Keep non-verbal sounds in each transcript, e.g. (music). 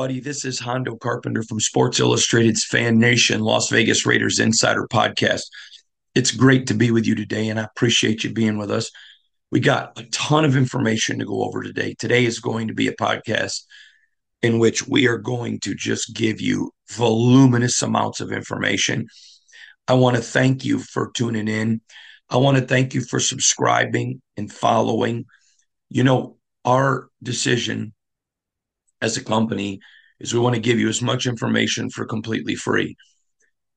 Everybody. This is Hondo Carpenter from Sports Illustrated's Fan Nation, Las Vegas Raiders Insider Podcast. It's great to be with you today, and I appreciate you being with us. We got a ton of information to go over today. Today is going to be a podcast in which we are going to just give you voluminous amounts of information. I want to thank you for tuning in. I want to thank you for subscribing and following. You know, our decision as a company is we want to give you as much information for completely free.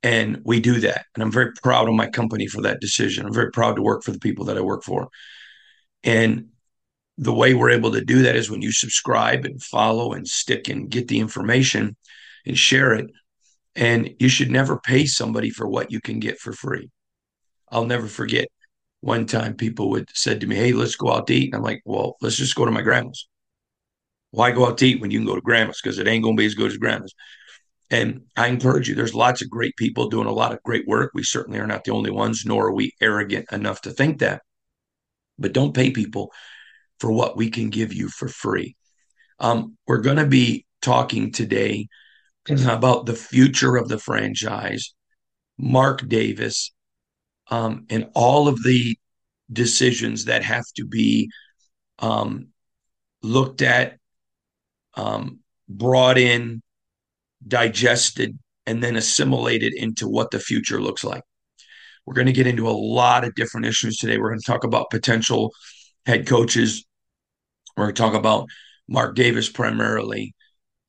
And we do that. And I'm very proud of my company for that decision. I'm very proud to work for the people that I work for. And the way we're able to do that is when you subscribe and follow and stick and get the information and share it. And you should never pay somebody for what you can get for free. I'll never forget one time people would said to me, Hey, let's go out to eat. And I'm like, Well, let's just go to my grandma's why go out to eat when you can go to grandma's because it ain't to be as good as grandma's and i encourage you there's lots of great people doing a lot of great work. We certainly are not the only ones nor are we arrogant enough to think that. But don't pay people for what we can give you for free. Um, we're going to be talking today about the future of the franchise mark davis um, and all of the decisions that have to be um, looked at um, brought in, digested, and then assimilated into what the future looks like. We're going to get into a lot of different issues today. We're going to talk about potential head coaches. We're going to talk about Mark Davis primarily.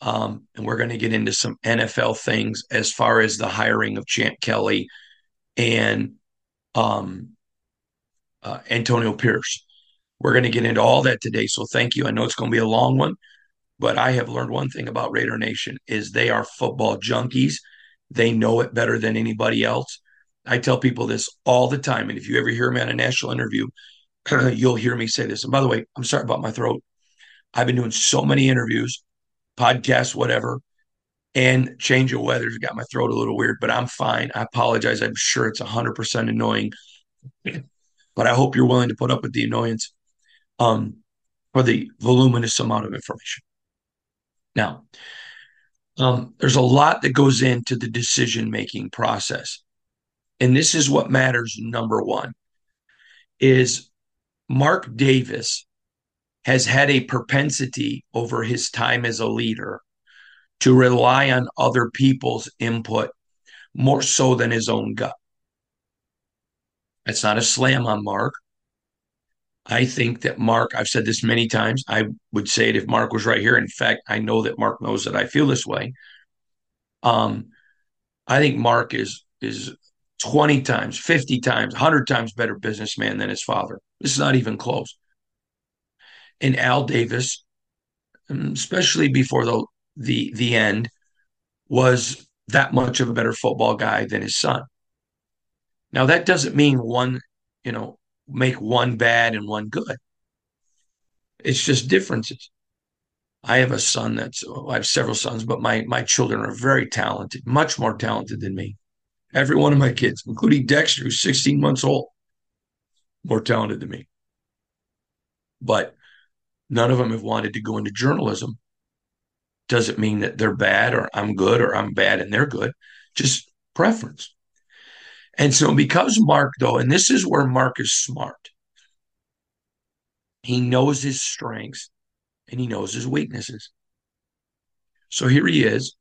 Um, and we're going to get into some NFL things as far as the hiring of Champ Kelly and um, uh, Antonio Pierce. We're going to get into all that today. So thank you. I know it's going to be a long one. But I have learned one thing about Raider Nation is they are football junkies. They know it better than anybody else. I tell people this all the time. And if you ever hear me on a national interview, (clears throat) you'll hear me say this. And by the way, I'm sorry about my throat. I've been doing so many interviews, podcasts, whatever, and change of weather's got my throat a little weird, but I'm fine. I apologize. I'm sure it's 100% annoying, (clears throat) but I hope you're willing to put up with the annoyance um, for the voluminous amount of information. Now, um, there's a lot that goes into the decision making process. And this is what matters number one is Mark Davis has had a propensity over his time as a leader to rely on other people's input more so than his own gut. That's not a slam on Mark. I think that Mark, I've said this many times. I would say it if Mark was right here. In fact, I know that Mark knows that I feel this way. Um, I think Mark is is 20 times, 50 times, 100 times better businessman than his father. This is not even close. And Al Davis, um, especially before the the the end, was that much of a better football guy than his son. Now that doesn't mean one, you know, make one bad and one good. It's just differences. I have a son that's I have several sons, but my my children are very talented, much more talented than me. Every one of my kids, including Dexter, who's 16 months old. more talented than me. But none of them have wanted to go into journalism. Doesn't mean that they're bad or I'm good or I'm bad and they're good. Just preference. And so, because Mark, though, and this is where Mark is smart, he knows his strengths and he knows his weaknesses. So here he is,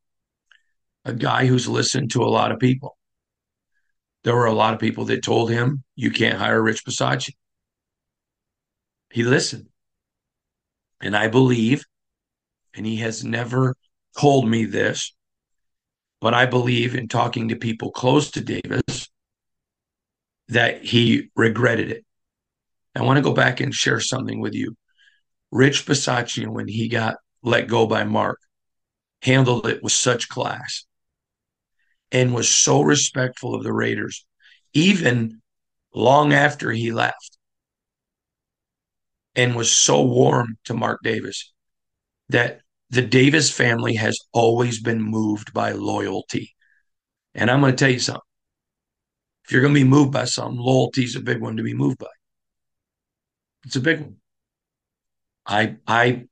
a guy who's listened to a lot of people. There were a lot of people that told him, you can't hire Rich Bisaccia. He listened. And I believe, and he has never told me this, but I believe in talking to people close to Davis that he regretted it. I want to go back and share something with you. Rich Bisaccia, when he got let go by Mark, handled it with such class and was so respectful of the Raiders, even long after he left, and was so warm to Mark Davis that the Davis family has always been moved by loyalty. And I'm going to tell you something. If you're going to be moved by something, loyalty is a big one to be moved by. It's a big one. I I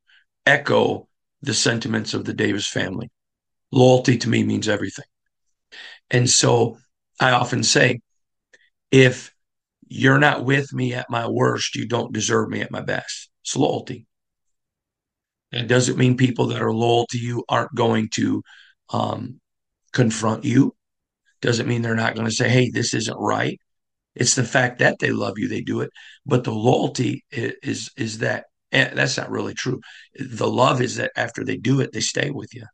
echo the sentiments of the Davis family. Loyalty to me means everything. And so I often say, if you're not with me at my worst, you don't deserve me at my best. It's loyalty. It doesn't mean people that are loyal to you aren't going to um, confront you. Doesn't mean they're not going to say, hey, this isn't right. It's the fact that they love you, they do it. But the loyalty is is, that and that's not really true. The love is that after they do it, they stay with you.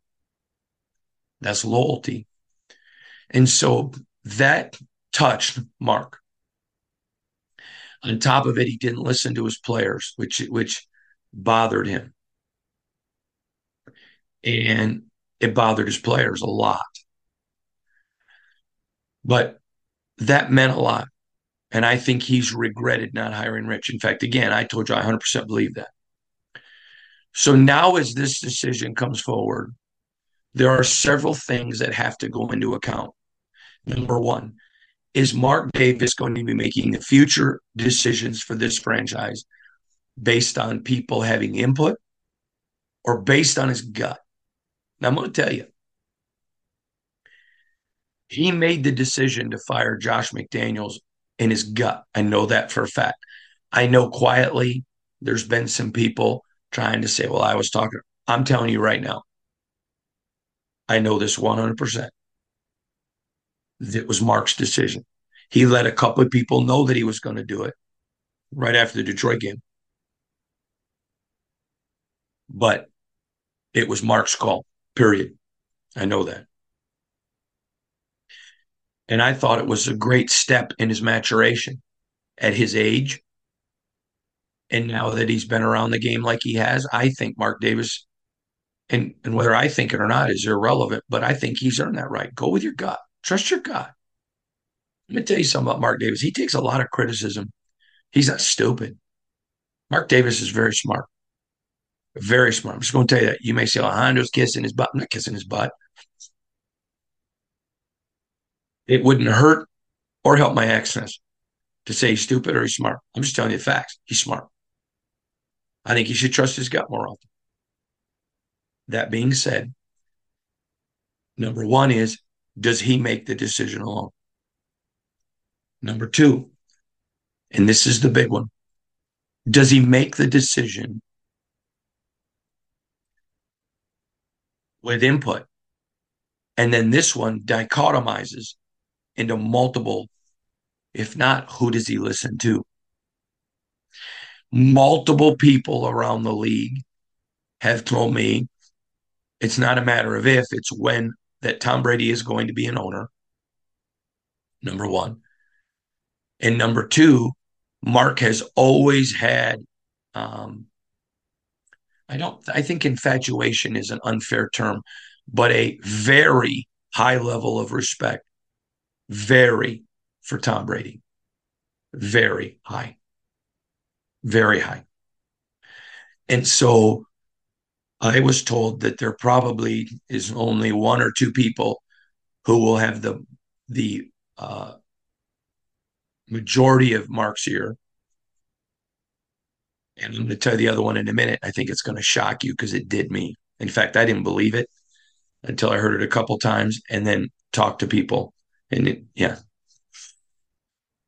That's loyalty. And so that touched Mark. On top of it, he didn't listen to his players, which which bothered him. And it bothered his players a lot. But that meant a lot. And I think he's regretted not hiring Rich. In fact, again, I told you I 100% believe that. So now, as this decision comes forward, there are several things that have to go into account. Number one, is Mark Davis going to be making the future decisions for this franchise based on people having input or based on his gut? Now, I'm going to tell you, he made the decision to fire Josh McDaniels in his gut. I know that for a fact. I know quietly there's been some people trying to say, well, I was talking. I'm telling you right now, I know this 100%. It was Mark's decision. He let a couple of people know that he was going to do it right after the Detroit game. But it was Mark's call, period. I know that. And I thought it was a great step in his maturation at his age. And now that he's been around the game like he has, I think Mark Davis, and, and whether I think it or not is irrelevant, but I think he's earned that right. Go with your gut, trust your gut. Let me tell you something about Mark Davis. He takes a lot of criticism. He's not stupid. Mark Davis is very smart. Very smart. I'm just going to tell you that. You may say, Hondo's kissing his butt. I'm not kissing his butt. It wouldn't hurt or help my accents to say he's stupid or he's smart. I'm just telling you facts. He's smart. I think he should trust his gut more often. That being said, number one is does he make the decision alone? Number two, and this is the big one, does he make the decision with input? And then this one dichotomizes into multiple. If not, who does he listen to? Multiple people around the league have told me it's not a matter of if, it's when that Tom Brady is going to be an owner. Number one. And number two, Mark has always had, um, I don't, I think infatuation is an unfair term, but a very high level of respect very for Tom Brady. Very high. Very high. And so I was told that there probably is only one or two people who will have the the uh, majority of Mark's here. And I'm going to tell you the other one in a minute. I think it's going to shock you because it did me. In fact, I didn't believe it until I heard it a couple times and then talked to people. And it, yeah.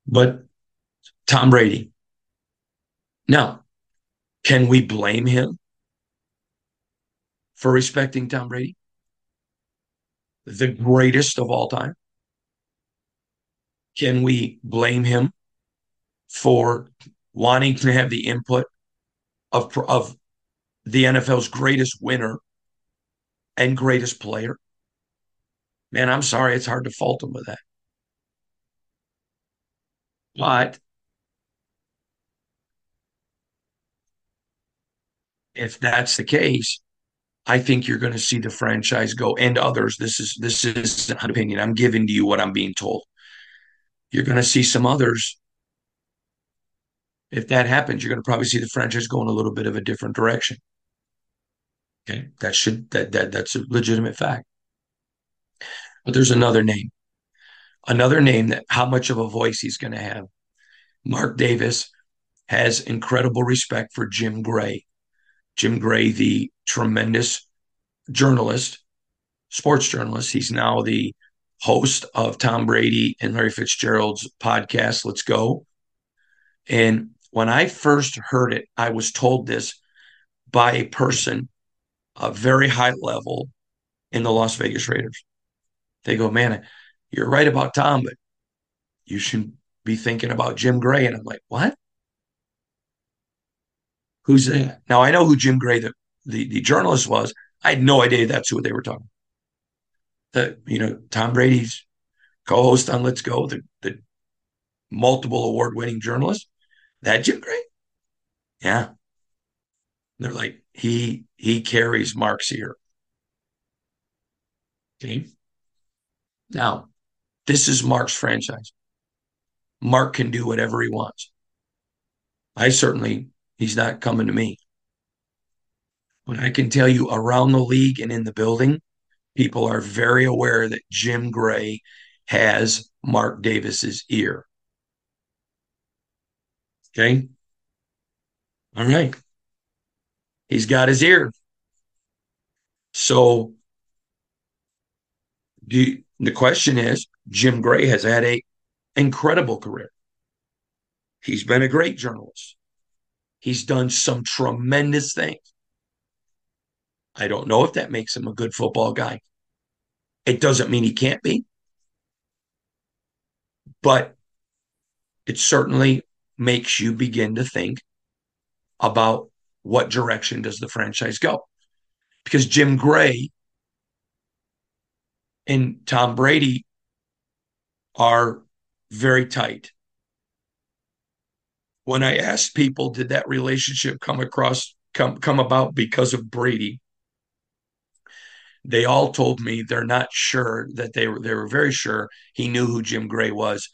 But Tom Brady. Now, can we blame him for respecting Tom Brady? The greatest of all time? Can we blame him for wanting to have the input of, of the NFL's greatest winner and greatest player? Man, I'm sorry, it's hard to fault them with that. But if that's the case, I think you're going to see the franchise go and others. This is this is an opinion. I'm giving to you what I'm being told. You're going to see some others. If that happens, you're going to probably see the franchise go in a little bit of a different direction. Okay, that should that that that's a legitimate fact. But there's another name, another name that how much of a voice he's going to have. Mark Davis has incredible respect for Jim Gray. Jim Gray, the tremendous journalist, sports journalist. He's now the host of Tom Brady and Larry Fitzgerald's podcast, Let's Go. And when I first heard it, I was told this by a person, a very high level in the Las Vegas Raiders. They go, man, you're right about Tom, but you should be thinking about Jim Gray. And I'm like, what? Who's that? Now I know who Jim Gray, the, the, the journalist was. I had no idea that's who they were talking. The you know Tom Brady's co-host on Let's Go, the the multiple award-winning journalist. That Jim Gray, yeah. They're like he he carries Mark's here. Okay. Now, this is Mark's franchise. Mark can do whatever he wants. I certainly he's not coming to me. But I can tell you around the league and in the building, people are very aware that Jim Gray has Mark Davis's ear. Okay. All right. He's got his ear. So do, the question is Jim Gray has had a incredible career. He's been a great journalist. He's done some tremendous things. I don't know if that makes him a good football guy. It doesn't mean he can't be, but it certainly makes you begin to think about what direction does the franchise go? Because Jim Gray and Tom Brady are very tight. When I asked people, did that relationship come across come come about because of Brady? They all told me they're not sure that they were they were very sure he knew who Jim Gray was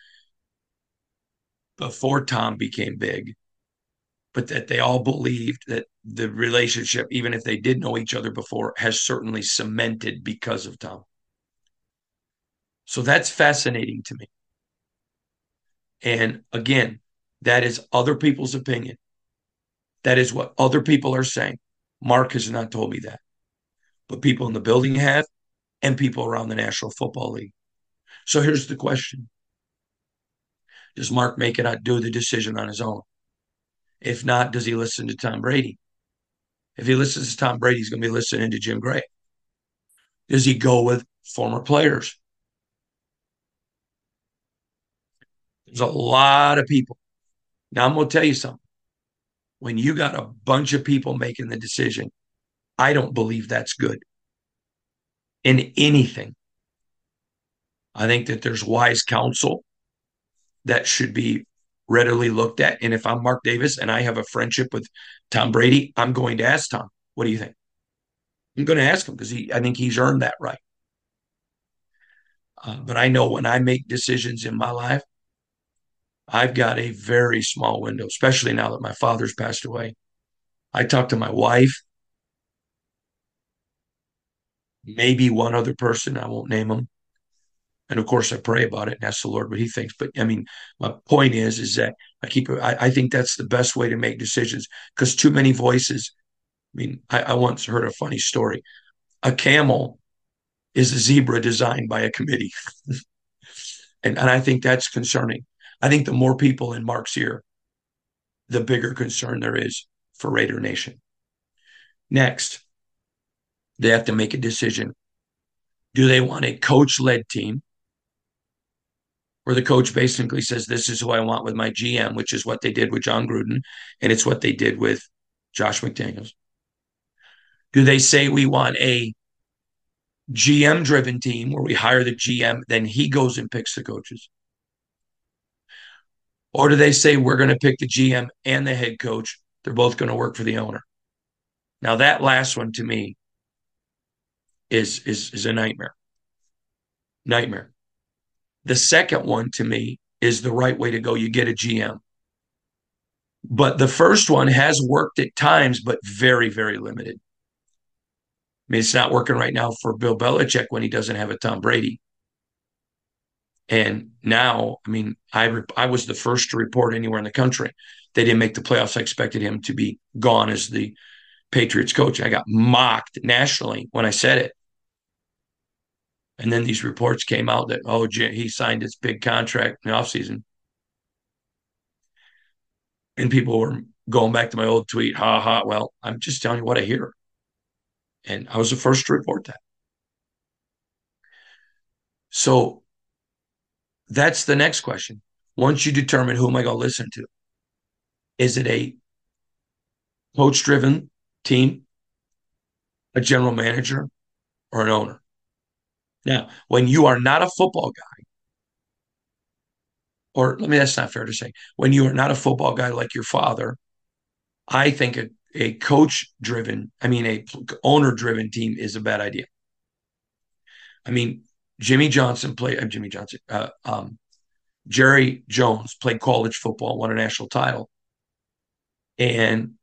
before Tom became big, but that they all believed that the relationship, even if they did know each other before, has certainly cemented because of Tom. So that's fascinating to me. And again, that is other people's opinion. That is what other people are saying. Mark has not told me that but people in the building have, and people around the National Football League. So here's the question Does Mark make it do the decision on his own? If not, does he listen to Tom Brady? If he listens to Tom Brady, he's going to be listening to Jim Gray. Does he go with former players? There's a lot of people. Now, I'm going to tell you something. When you got a bunch of people making the decision, I don't believe that's good in anything. I think that there's wise counsel that should be readily looked at. And if I'm Mark Davis and I have a friendship with Tom Brady, I'm going to ask Tom, what do you think? I'm going to ask him because he, I think he's earned that right. Uh, but I know when I make decisions in my life, I've got a very small window, especially now that my father's passed away. I talk to my wife maybe one other person, I won't name them. And of course, I pray about it and ask the Lord what He thinks. But I mean, my point is, is that I keep. I, I think that's the best way to make decisions because too many voices. I mean, I, I once heard a funny story. A camel is a zebra designed by a committee, (laughs) and and I think that's concerning. I think the more people in Mark's ear, the bigger concern there is for Raider Nation. Next, they have to make a decision. Do they want a coach led team where the coach basically says, This is who I want with my GM, which is what they did with Jon Gruden, and it's what they did with Josh McDaniels? Do they say we want a GM driven team where we hire the GM, then he goes and picks the coaches? Or do they say we're going to pick the GM and the head coach? They're both going to work for the owner. Now that last one to me is is is a nightmare. Nightmare. The second one to me is the right way to go. You get a GM. But the first one has worked at times, but very, very limited. I mean, it's not working right now for Bill Belichick when he doesn't have a Tom Brady. And now, I mean, I I was the first to report anywhere in the country they didn't make the playoffs. I expected him to be gone as the Patriots coach. I got mocked nationally when I said it. And then these reports came out that, oh, he signed his big contract in the offseason. And people were going back to my old tweet, ha ha. Well, I'm just telling you what I hear. And I was the first to report that. So that's the next question. Once you determine who am I going to listen to, is it a coach driven team, a general manager, or an owner? Now, when you are not a football guy, or let me, that's not fair to say, when you are not a football guy like your father, I think a, a coach driven, I mean, a owner driven team is a bad idea. I mean, Jimmy Johnson played, uh, Jimmy Johnson, uh, um, Jerry Jones played college football, won a national title. And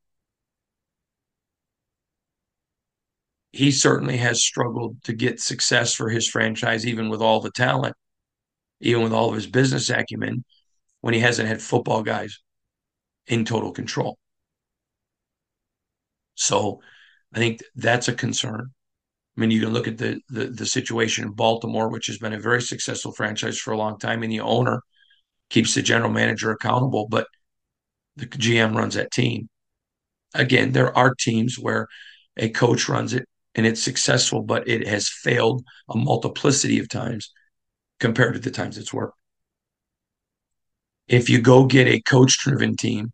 he certainly has struggled to get success for his franchise, even with all the talent, even with all of his business acumen, when he hasn't had football guys in total control. So I think that's a concern. I mean, you can look at the, the, the situation in Baltimore, which has been a very successful franchise for a long time, and the owner keeps the general manager accountable, but the GM runs that team. Again, there are teams where a coach runs it and it's successful, but it has failed a multiplicity of times compared to the times it's worked. If you go get a coach driven team,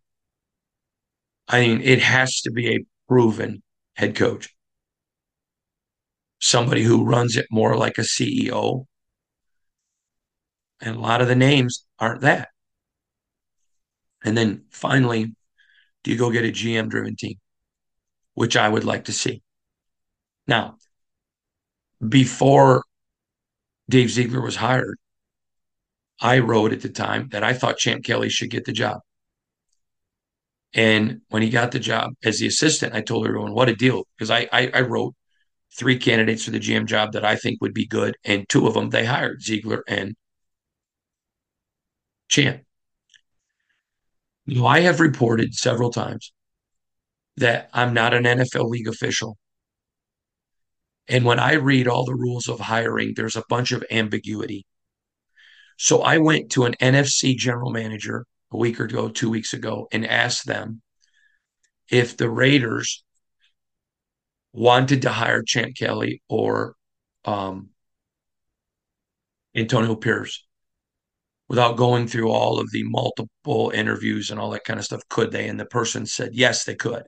I mean, it has to be a proven head coach, somebody who runs it more like a CEO. And a lot of the names aren't that. And then finally, do you go get a GM driven team, which I would like to see? Now, before Dave Ziegler was hired, I wrote at the time that I thought Champ Kelly should get the job. And when he got the job as the assistant, I told everyone what a deal because I, I, I wrote three candidates for the GM job that I think would be good, and two of them they hired Ziegler and know, I have reported several times that I'm not an NFL league official. And when I read all the rules of hiring, there's a bunch of ambiguity. So I went to an NFC general manager a week or ago, two weeks ago, and asked them if the Raiders wanted to hire Champ Kelly or um, Antonio Pierce without going through all of the multiple interviews and all that kind of stuff. Could they? And the person said, yes, they could.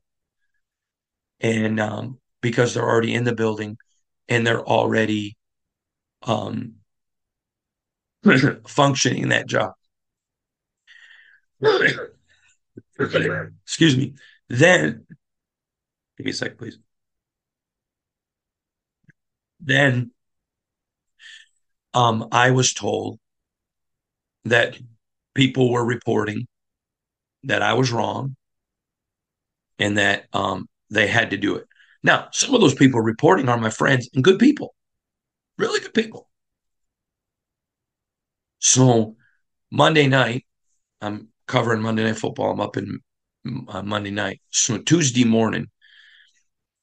And um, because they're already in the building, and they're already um, (clears throat) functioning that job. Excuse me. Then, give me a sec, please. Then, um, I was told that people were reporting that I was wrong and that um, they had to do it. Now, some of those people reporting are my friends and good people, really good people. So Monday night, I'm covering Monday Night Football. I'm up in uh, Monday night. So Tuesday morning,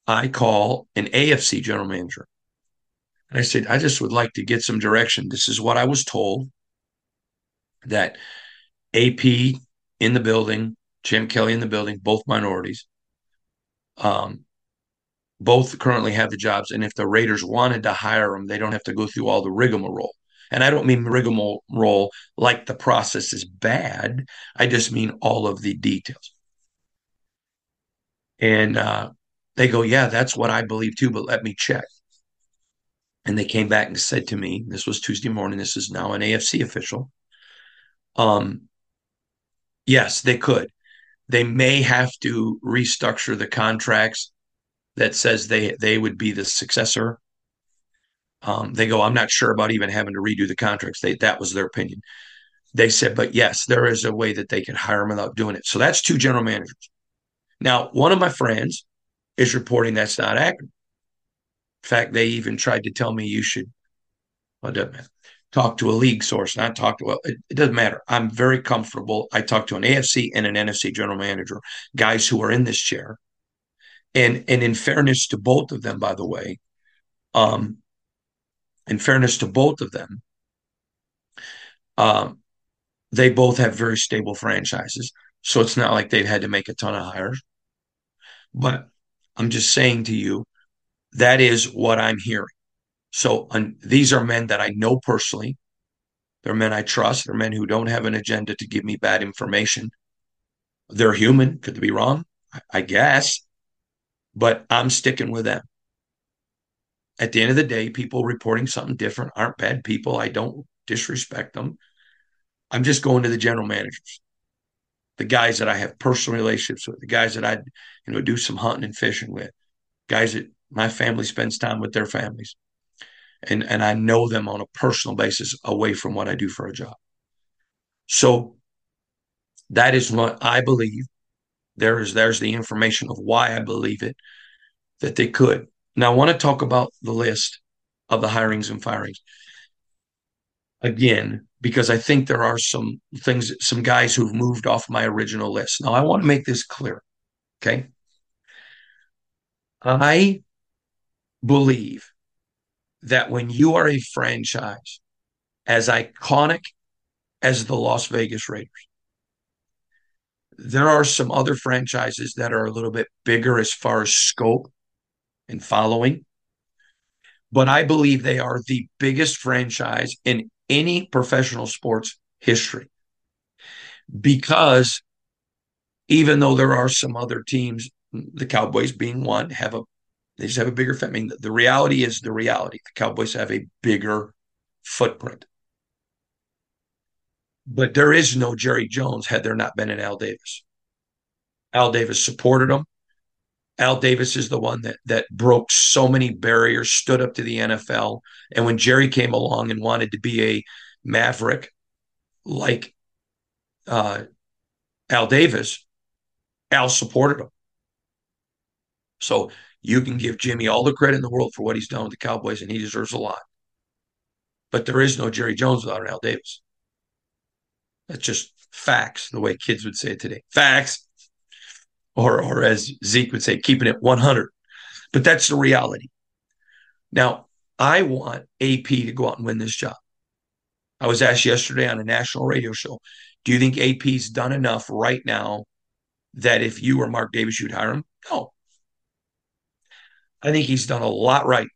I call an AFC general manager. And I said, I just would like to get some direction. This is what I was told that AP in the building, Champ Kelly in the building, both minorities. Um, both currently have the jobs. And if the Raiders wanted to hire them, they don't have to go through all the rigmarole. And I don't mean rigmarole like the process is bad. I just mean all of the details. And uh, they go, Yeah, that's what I believe too, but let me check. And they came back and said to me, This was Tuesday morning. This is now an AFC official. Um, yes, they could. They may have to restructure the contracts that says they they would be the successor. Um, they go, I'm not sure about even having to redo the contracts. They that was their opinion. They said, but yes, there is a way that they can hire them without doing it. So that's two general managers. Now, one of my friends is reporting that's not accurate. Fact, they even tried to tell me you should well, talk to a league source, not talk to well, it, it doesn't matter. I'm very comfortable. I talk to an AFC and an NFC general manager, guys who are in this chair. And and in fairness to both of them, by the way, um, in fairness to both of them, um, they both have very stable franchises. So it's not like they've had to make a ton of hires. But I'm just saying to you, that is what I'm hearing. So these are men that I know personally. They're men I trust. They're men who don't have an agenda to give me bad information. They're human. Could they be wrong? I guess. But I'm sticking with them. At the end of the day, people reporting something different aren't bad people. I don't disrespect them. I'm just going to the general managers, the guys that I have personal relationships with, the guys that I, you know, do some hunting and fishing with, guys that my family spends time with their families, and and I know them on a personal basis away from what I do for a job. So that is what I believe. There is there's the information of why I believe it that they could. Now I want to talk about the list of the hirings and firings again because I think there are some things, some guys who've moved off my original list. Now, I want to make this clear. Okay. I believe that when you are a franchise as iconic as the Las Vegas Raiders, there are some other franchises that are a little bit bigger as far as scope and following. But I believe they are the biggest franchise in any professional sports history. Because even though there are some other teams, the Cowboys being one, have a they just have a bigger. I mean, the reality is the reality. The Cowboys have a bigger footprint, but there is no Jerry Jones had there not been an Al Davis. Al Davis supported him. Al Davis is the one that that broke so many barriers, stood up to the NFL. And when Jerry came along and wanted to be a maverick like uh, Al Davis, Al supported him. So you can give Jimmy all the credit in the world for what he's done with the Cowboys, and he deserves a lot. But there is no Jerry Jones without an Al Davis. That's just facts, the way kids would say it today. Facts or or as Zeke would say, keeping it 100. But that's the reality. Now, I want AP to go out and win this job. I was asked yesterday on a national radio show, do you think AP's done enough right now that if you were Mark Davis, you'd hire him? No. I think he's done a lot right.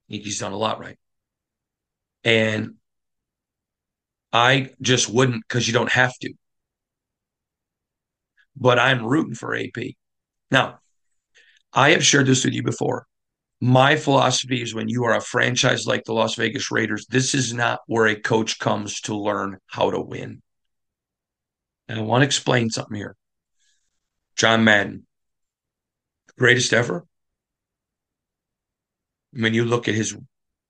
I think he's done a lot right. And I just wouldn't because you don't have to but I'm rooting for AP. Now, I have shared this with you before. My philosophy is when you are a franchise like the Las Vegas Raiders, this is not where a coach comes to learn how to win. And I want to explain something here. John Madden, greatest ever. When you look at his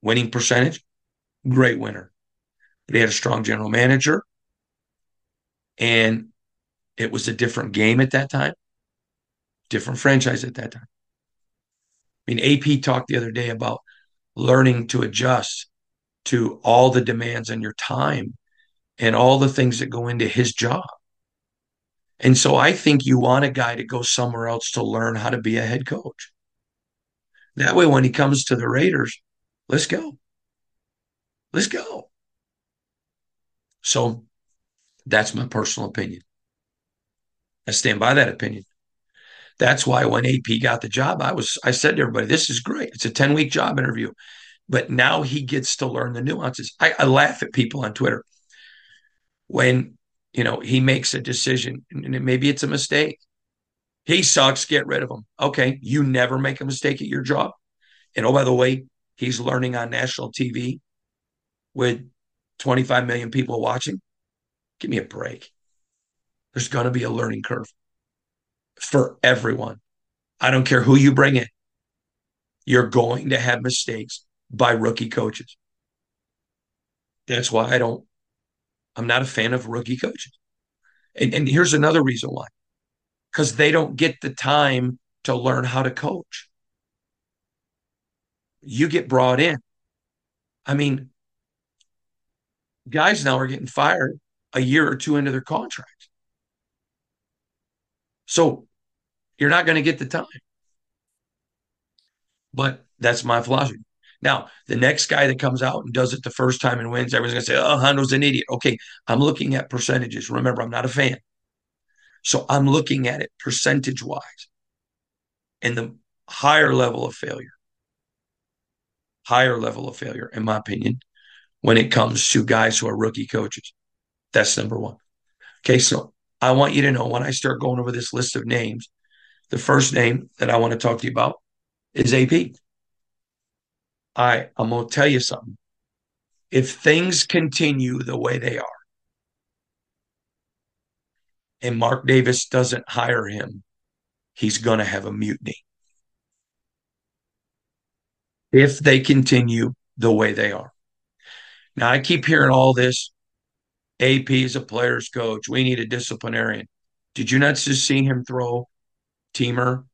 winning percentage, great winner. But he had a strong general manager. And it was a different game at that time, different franchise at that time. I mean, AP talked the other day about learning to adjust to all the demands on your time and all the things that go into his job. And so I think you want a guy to go somewhere else to learn how to be a head coach. That way, when he comes to the Raiders, let's go. Let's go. So that's my personal opinion. I stand by that opinion. That's why when AP got the job, I was I said to everybody, "This is great. It's a ten week job interview." But now he gets to learn the nuances. I, I laugh at people on Twitter when you know he makes a decision and maybe it's a mistake. He sucks. Get rid of him. Okay, you never make a mistake at your job. And oh, by the way, he's learning on national TV with 25 million people watching. Give me a break. There's going to be a learning curve for everyone. I don't care who you bring in. You're going to have mistakes by rookie coaches. That's why I don't, I'm not a fan of rookie coaches. And, and here's another reason why because they don't get the time to learn how to coach. You get brought in. I mean, guys now are getting fired a year or two into their contract. So you're not going to get the time. But that's my philosophy. Now, the next guy that comes out and does it the first time and wins, everyone's going to say, oh, Hondo's an idiot. Okay, I'm looking at percentages. Remember, I'm not a fan. So I'm looking at it percentage wise. And the higher level of failure, higher level of failure, in my opinion, when it comes to guys who are rookie coaches. That's number one. Okay, so I want you to know when I start going over this list of names, the first name that I want to talk to you about is AP. I, I'm going to tell you something. If things continue the way they are, and Mark Davis doesn't hire him, he's going to have a mutiny. If they continue the way they are. Now, I keep hearing all this. AP is a player's coach. We need a disciplinarian. Did you not just see him throw Teamer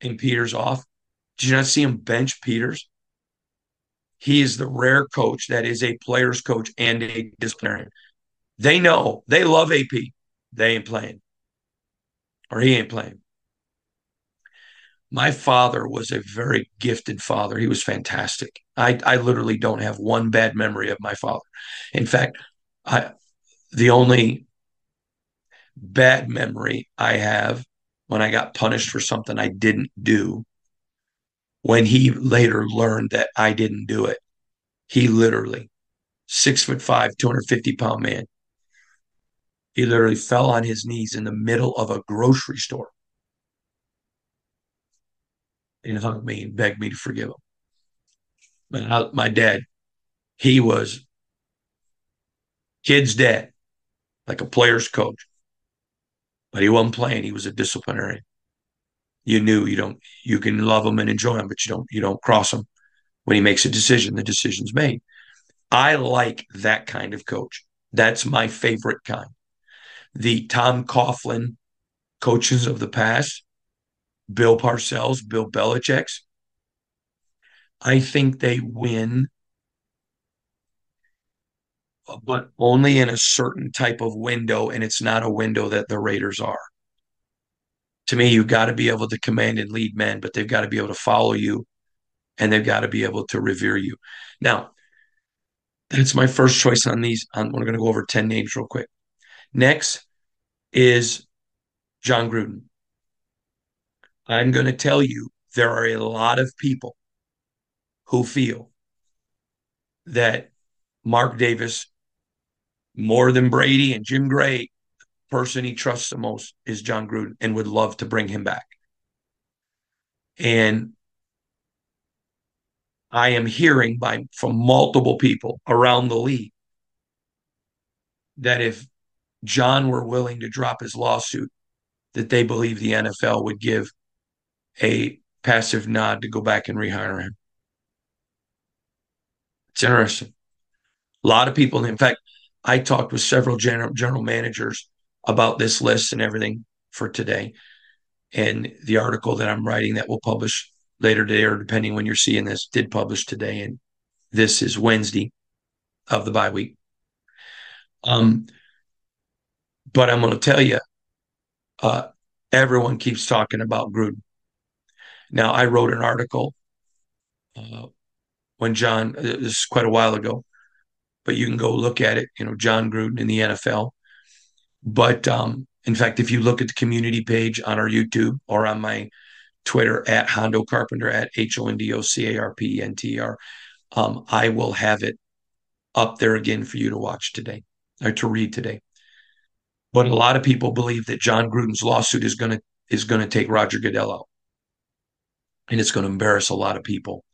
and Peters off? Did you not see him bench Peters? He is the rare coach that is a player's coach and a disciplinarian. They know they love AP. They ain't playing, or he ain't playing. My father was a very gifted father. He was fantastic. I, I literally don't have one bad memory of my father. In fact, I the only bad memory I have when I got punished for something I didn't do when he later learned that I didn't do it. He literally, six foot five, 250 pound man, he literally fell on his knees in the middle of a grocery store and hugged me and begged me to forgive him. But my dad, he was kid's dad, like a player's coach, but he wasn't playing. He was a disciplinarian you knew you don't you can love him and enjoy him, but you don't you don't cross him. When he makes a decision, the decision's made. I like that kind of coach. That's my favorite kind. The Tom Coughlin coaches of the past, Bill Parcells, Bill Belichick's. I think they win, but only in a certain type of window, and it's not a window that the Raiders are to me, you've got to be able to command and lead men, but they've got to be able to follow you and they've got to be able to revere you. Now, that's my first choice on these. we're going to go over 10 names real quick. Next is Jon Gruden. I'm going to tell you there are a lot of people who feel that Mark Davis, more than Brady and Jim Gray, person he trusts the most is Jon Gruden and would love to bring him back. And I am hearing by from multiple people around the league that if John were willing to drop his lawsuit, that they believe the NFL would give a passive nod to go back and rehire him. It's interesting. A lot of people, in fact, I talked with several general, general managers about this list and everything for today. And the article that I'm writing that will publish later today, or depending when you're seeing this, did publish today. And this is Wednesday of the bye week. Um, but I'm going to tell you, uh, everyone keeps talking about Gruden. Now, I wrote an article uh, when John, uh, this is quite a while ago, but you can go look at it, you know, Jon Gruden in the NFL. But um, in fact, if you look at the community page on our YouTube or on my Twitter at Hondo Carpenter at H O N D O C A R P N T R, um, I will have it up there again for you to watch today or to read today. But a lot of people believe that Jon Gruden's lawsuit is going to is going to take Roger Goodell out, and it's going to embarrass a lot of people.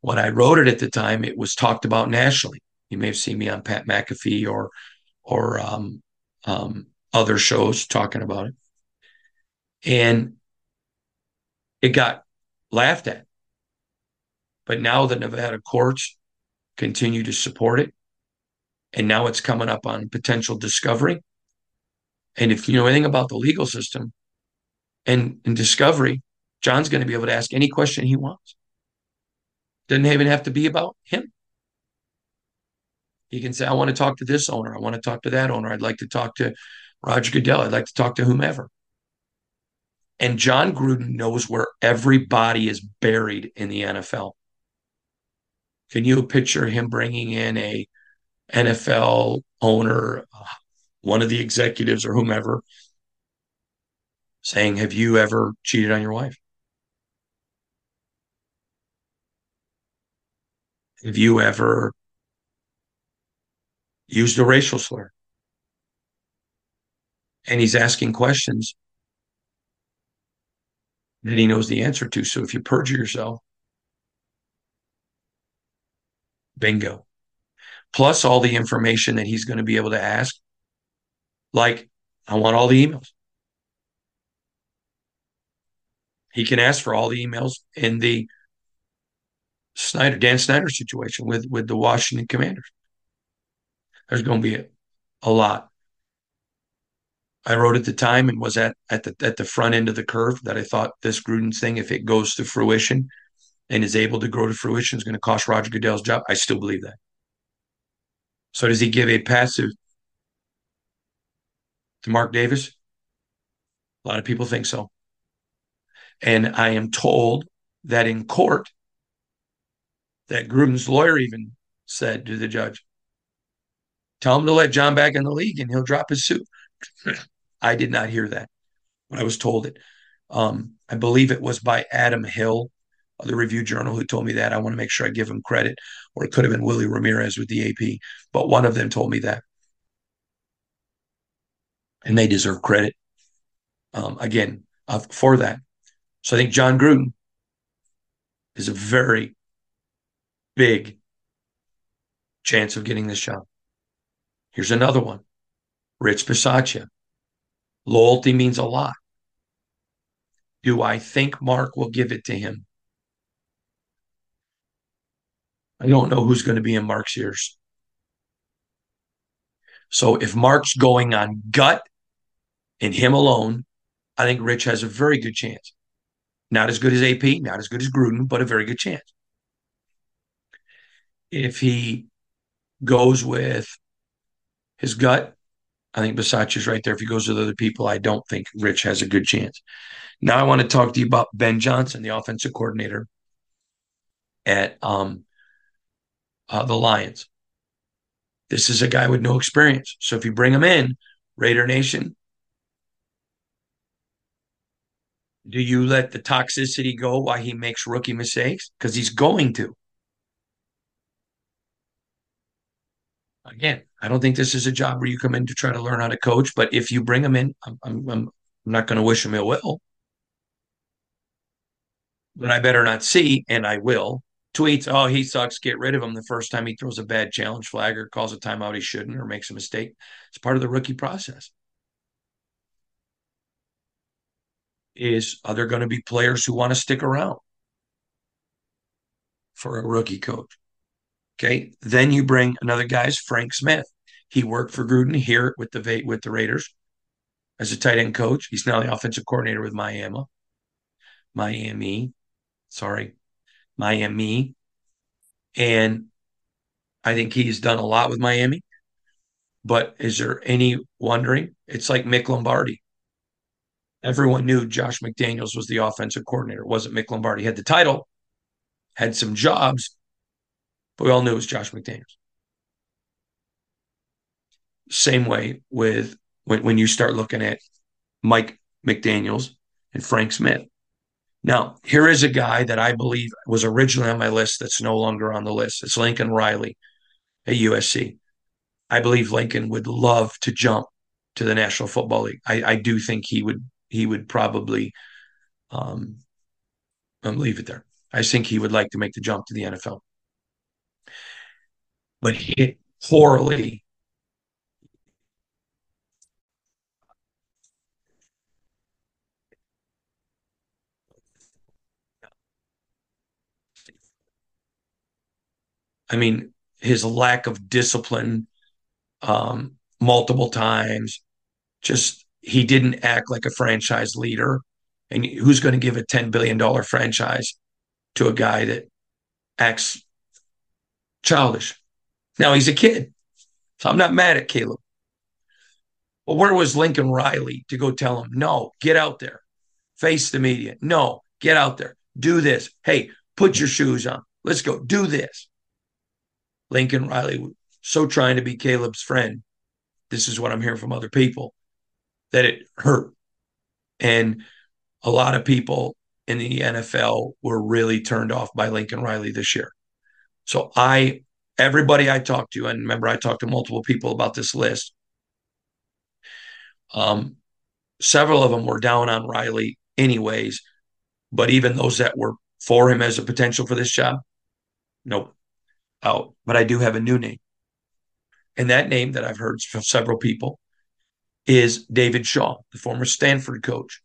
When I wrote it at the time, it was talked about nationally. You may have seen me on Pat McAfee or or um, um, other shows talking about it, and it got laughed at. But now the Nevada courts continue to support it, and now it's coming up on potential discovery. And if you know anything about the legal system and, and discovery, Jon's going to be able to ask any question he wants. Doesn't even have to be about him. He can say, I want to talk to this owner. I want to talk to that owner. I'd like to talk to Roger Goodell. I'd like to talk to whomever. And Jon Gruden knows where everybody is buried in the NFL. Can you picture him bringing in a NFL owner, one of the executives or whomever, saying, Have you ever cheated on your wife? Have you ever used a racial slur? And he's asking questions that he knows the answer to. So if you perjure yourself, bingo. Plus all the information that he's going to be able to ask. Like, I want all the emails. He can ask for all the emails in the Snyder, Dan Snyder situation with, with the Washington Commanders. There's going to be a, a lot. I wrote at the time and was at at the at the front end of the curve that I thought this Gruden thing, if it goes to fruition and is able to grow to fruition, is going to cost Roger Goodell's job. I still believe that. So does he give a passive to Mark Davis? A lot of people think so. And I am told that in court, that Gruden's lawyer even said to the judge, tell him to let Jon back in the league and he'll drop his suit. I did not hear that when I was told it. Um, I believe it was by Adam Hill of the Review Journal who told me that. I want to make sure I give him credit, or it could have been Willie Ramirez with the AP, but one of them told me that. And they deserve credit um, again uh, for that. So I think Jon Gruden is a very big chance of getting this job. Here's another one Rich Bisaccia. Loyalty means a lot. Do I think Mark will give it to him? I don't know who's going to be in Mark's ears. So if Mark's going on gut and him alone, I think Rich has a very good chance. Not as good as AP, not as good as Gruden, but a very good chance. If he goes with his gut, I think Bisaccia's right there. If he goes with other people, I don't think Rich has a good chance. Now I want to talk to you about Ben Johnson, the offensive coordinator at um, uh, the Lions. This is a guy with no experience. So if you bring him in, Raider Nation, do you let the toxicity go while he makes rookie mistakes? Because he's going to. Again, I don't think this is a job where you come in to try to learn how to coach, but if you bring them in, I'm, I'm, I'm not going to wish them ill will. But I better not see, and I will, tweets, oh, he sucks, get rid of him the first time he throws a bad challenge flag or calls a timeout he shouldn't or makes a mistake. It's part of the rookie process. Is are there going to be players who want to stick around for a rookie coach? Okay. Then you bring another guy's Frank Smith. He worked for Gruden here with the with the Raiders as a tight end coach. He's now the offensive coordinator with Miami. Miami, sorry, Miami And I think he's done a lot with Miami. But is there any wondering? It's like Mick Lombardi. Everyone knew Josh McDaniels was the offensive coordinator. Wasn't Mick Lombardi. He had the title, had some jobs, but we all knew it was Josh McDaniels. Same way with when, when you start looking at Mike McDaniels and Frank Smith. Now, here is a guy that I believe was originally on my list that's no longer on the list. It's Lincoln Riley at USC. I believe Lincoln would love to jump to the National Football League. I, I do think he would he would probably um, um, leave it there. I think he would like to make the jump to the NFL. But hit poorly I mean, his lack of discipline um, multiple times, just he didn't act like a franchise leader. And who's going to give a $10 billion franchise to a guy that acts childish? Now he's a kid. So I'm not mad at Caleb. But where was Lincoln Riley to go tell him, no, get out there, face the media. No, get out there, do this. Hey, put your shoes on. Let's go, do this. Lincoln Riley so trying to be Caleb's friend. This is what I'm hearing from other people that it hurt. And a lot of people in the NFL were really turned off by Lincoln Riley this year. So I, everybody I talked to, and remember I talked to multiple people about this list. Um, several of them were down on Riley, anyways. But even those that were for him as a potential for this job, nope, out. But I do have a new name. And that name that I've heard from several people is David Shaw, the former Stanford coach.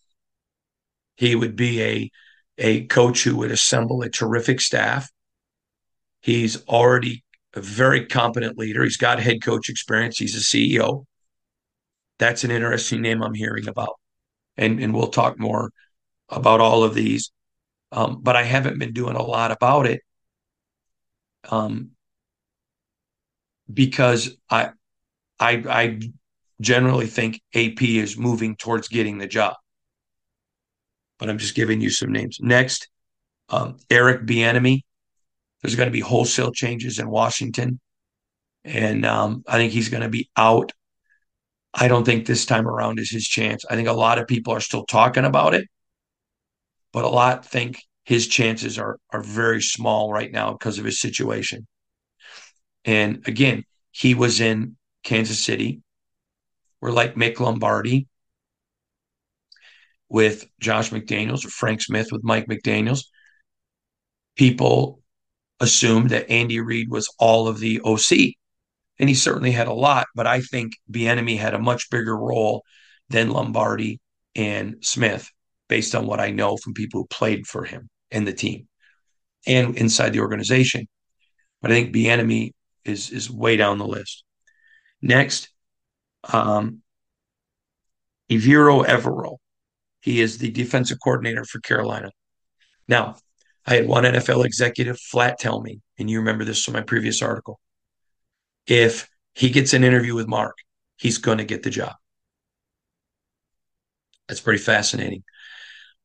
He would be a, a coach who would assemble a terrific staff. He's already a very competent leader. He's got head coach experience. He's a CEO. That's an interesting name I'm hearing about. And, and we'll talk more about all of these. Um, but I haven't been doing a lot about it um, because I, I, I generally think AP is moving towards getting the job. But I'm just giving you some names. Next, um, Eric Bieniemy. There's going to be wholesale changes in Washington, and um, I think he's going to be out. I don't think this time around is his chance. I think a lot of people are still talking about it, but a lot think his chances are are very small right now because of his situation. And again, he was in Kansas City. We're like Mick Lombardi with Josh McDaniels or Frank Smith with Mike McDaniels. People assumed that Andy Reid was all of the OC. And he certainly had a lot, but I think Bieniemy had a much bigger role than Lombardi and Smith, based on what I know from people who played for him and the team and inside the organization. But I think Bieniemy is is way down the list. Next, um, Ejiro Evero. He is the defensive coordinator for Carolina. Now, I had one NFL executive flat tell me, and you remember this from my previous article. If he gets an interview with Mark, he's going to get the job. That's pretty fascinating.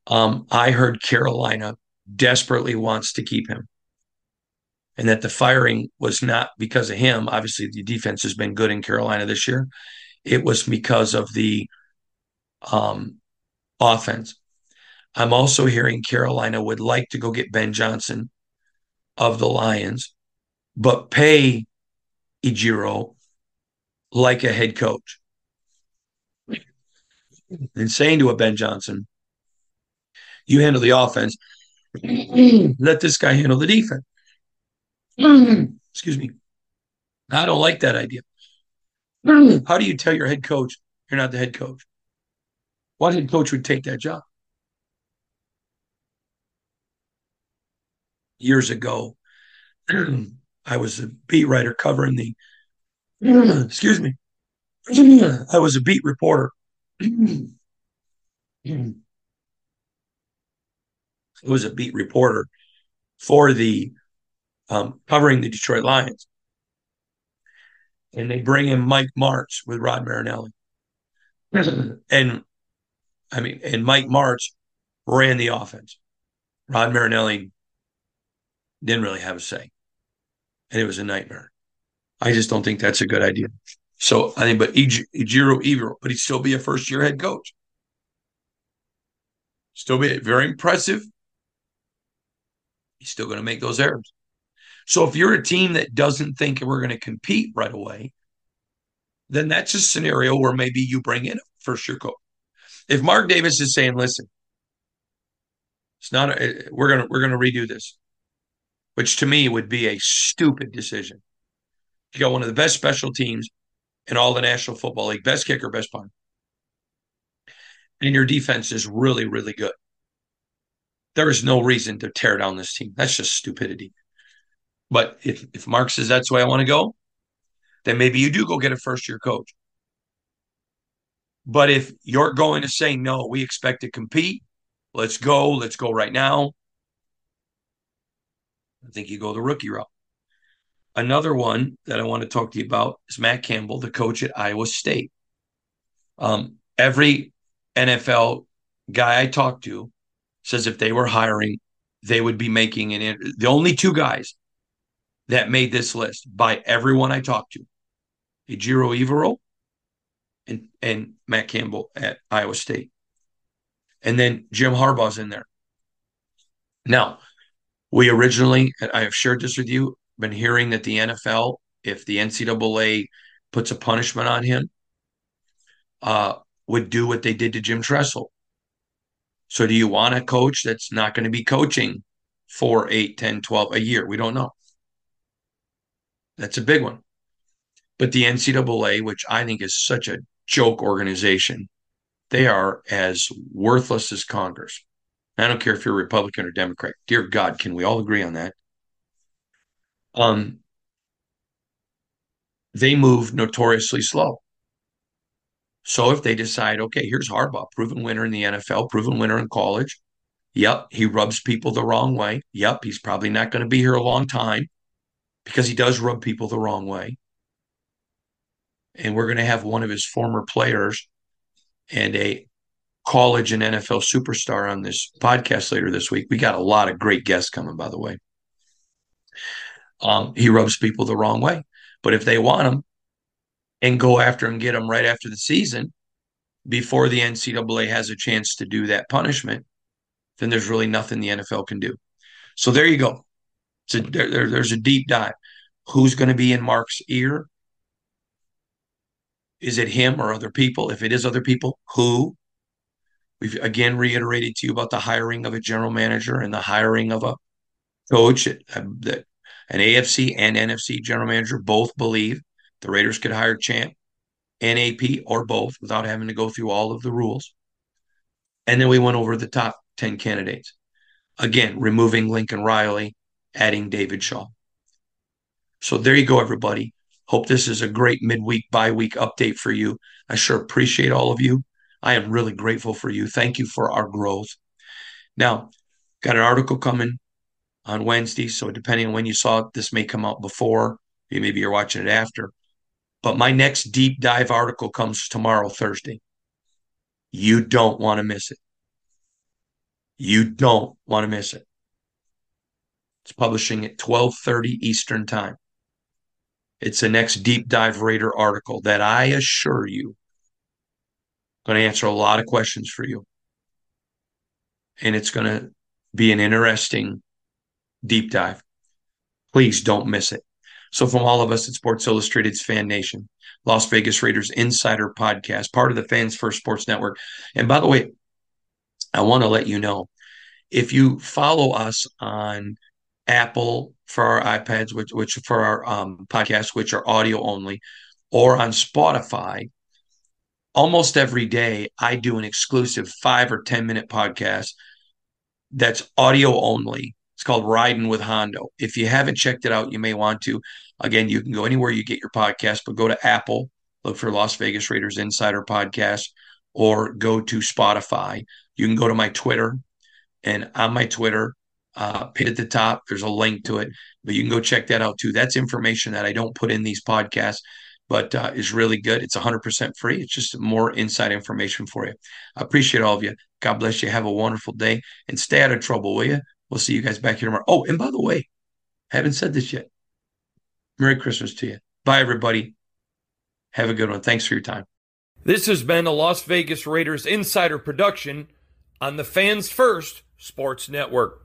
Um, I heard Carolina desperately wants to keep him and that the firing was not because of him. Obviously, the defense has been good in Carolina this year. It was because of the um, offense. I'm also hearing Carolina would like to go get Ben Johnson of the Lions, but pay Ejiro like a head coach. And saying to a Ben Johnson, you handle the offense, (clears throat) let this guy handle the defense. (clears throat) Excuse me. I don't like that idea. (clears throat) How do you tell your head coach you're not the head coach? What head coach would take that job? Years ago, (clears throat) I was a beat writer covering the, (clears throat) excuse me, (clears throat) I was a beat reporter. I was a beat reporter for the um, covering the Detroit Lions. And they bring in Mike Martz with Rod Marinelli. and I mean, and Mike Martz ran the offense. Rod Marinelli didn't really have a say. And it was a nightmare. I just don't think that's a good idea. So I think, but Ejiro Evero, but he'd still be a first year head coach. Still be very impressive. He's still going to make those errors. So if you're a team that doesn't think we're going to compete right away, then that's a scenario where maybe you bring in a first year coach. If Mark Davis is saying, listen, it's not a, we're gonna we're gonna redo this, which to me would be a stupid decision. You got one of the best special teams in all the National Football League, best kicker, best punter. And your defense is really, really good. There is no reason to tear down this team. That's just stupidity. But if, if Mark says that's the way I want to go, then maybe you do go get a first year coach. But if you're going to say, no, we expect to compete, let's go, let's go right now, I think you go the rookie route. Another one that I want to talk to you about is Matt Campbell, the coach at Iowa State. Um, every NFL guy I talked to says if they were hiring, they would be making an. The only two guys that made this list by everyone I talked to, Ejiro Evero and, and Matt Campbell at Iowa State. And then Jim Harbaugh's in there. Now, we originally, I have shared this with you, been hearing that the NFL, if the NCAA puts a punishment on him, uh, would do what they did to Jim Tressel. So do you want a coach that's not going to be coaching four, eight, 10, 12 a year? We don't know. That's a big one. But the NCAA, which I think is such a joke organization, they are as worthless as Congress. I don't care if you're Republican or Democrat. Dear God, can we all agree on that? Um, they move notoriously slow. So if they decide, okay, here's Harbaugh, proven winner in the NFL, proven winner in college. Yep, he rubs people the wrong way. Yep, he's probably not going to be here a long time because he does rub people the wrong way. And we're going to have one of his former players and a college and NFL superstar on this podcast later this week. We got a lot of great guests coming, by the way. Um, he rubs people the wrong way. But if they want him and go after him, get him right after the season, before the NCAA has a chance to do that punishment, then there's really nothing the NFL can do. So there you go. So there, there, there's a deep dive. Who's going to be in Mark's ear? Is it him or other people? If it is other people, who? We've again reiterated to you about the hiring of a general manager and the hiring of a coach that an AFC and NFC general manager both believe the Raiders could hire Champ, NAP, or both without having to go through all of the rules. And then we went over the top 10 candidates. Again, removing Lincoln Riley, adding David Shaw. So there you go, everybody. Hope this is a great midweek, bye week update for you. I sure appreciate all of you. I am really grateful for you. Thank you for our growth. Now, got an article coming on Wednesday. So depending on when you saw it, this may come out before, maybe you're watching it after. But my next deep dive article comes tomorrow, Thursday. You don't want to miss it. You don't want to miss it. It's publishing at 12:30 Eastern Time. It's the next deep dive Raider article that I assure you going to answer a lot of questions for you. And it's going to be an interesting deep dive. Please don't miss it. So, from all of us at Sports Illustrated's Fan Nation, Las Vegas Raiders Insider Podcast, part of the Fans First Sports Network. And by the way, I want to let you know if you follow us on Apple for our iPads, which, which for our um, podcasts, which are audio only, or on Spotify, almost every day I do an exclusive five or 10 minute podcast that's audio only it's called Riding with Hondo. If you haven't checked it out, you may want to. Again, you can go anywhere you get your podcast, but go to Apple, look for Las Vegas Raiders Insider Podcast, or go to Spotify. You can go to my Twitter, and on my Twitter, uh, pinned at the top. There's a link to it, but you can go check that out too. That's information that I don't put in these podcasts, but uh, is really good. It's 100% free. It's just more inside information for you. I appreciate all of you. God bless you. Have a wonderful day and stay out of trouble, will you? We'll see you guys back here tomorrow. Oh, and by the way, haven't said this yet. Merry Christmas to you. Bye, everybody. Have a good one. Thanks for your time. This has been a Las Vegas Raiders Insider production on the Fans First Sports Network.